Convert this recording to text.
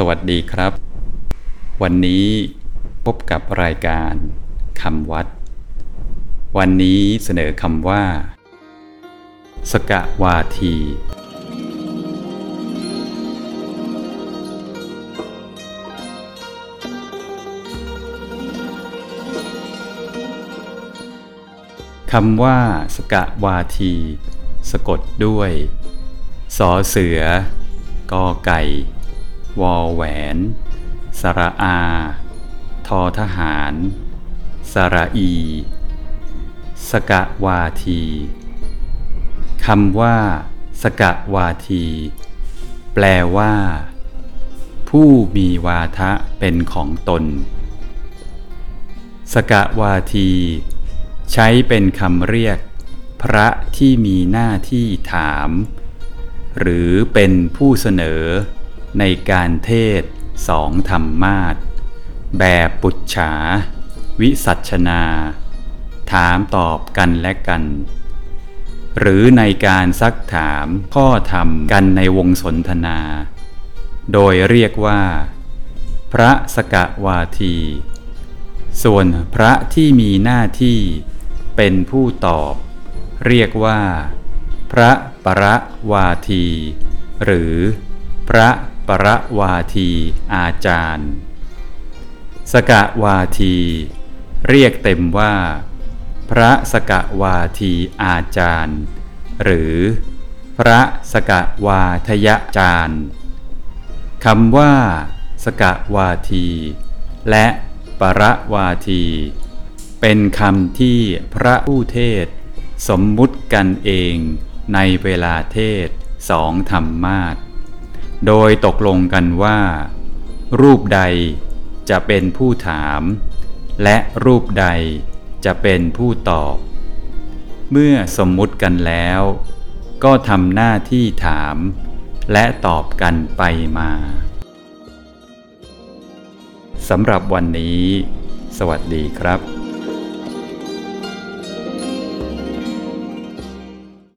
สวัสดีครับ วันนี้พบกับรายการคำวัด วันนี้เสนอคำว่า สกะวาที คำว่า สกะวาที สะกดด้วยสอเสือกอไก่ วอแหวน สระอา ทอทหาร สระอี สกะวาทีคำว่า สกะวาที แปลว่า ผู้มีวาทะเป็นของตน สกะวาที ใช้เป็นคำเรียก พระที่มีหน้าที่ถาม หรือเป็นผู้เสนอ ในการเทศสองธรรมาทแบบปุจฉา วิสัชนา ถามตอบกันและกัน หรือในการซักถามข้อธรรมกันในวงสนทนา โดยเรียกว่า พระสกะวาที ส่วนพระที่มีหน้าที่เป็นผู้ตอบ เรียกว่า พระประวาที หรือพระ ประวาทีอาจารย์ สกะวาที เรียกเต็มว่า พระสกะวาทีอาจารย์ หรือ พระสกะวาทยจารย์คำว่า สกะวาที และประวาที เป็นคำที่พระผู้เทศ สมมุติกันเองในเวลาเทศสองธรรมาท โดยตกลงกันว่า รูปใดจะเป็นผู้ถาม และรูปใดจะเป็นผู้ตอบ เมื่อสมมุติกันแล้ว ก็ทำหน้าที่ถาม และตอบกันไปมาสำหรับวันนี้ สวัสดีครับ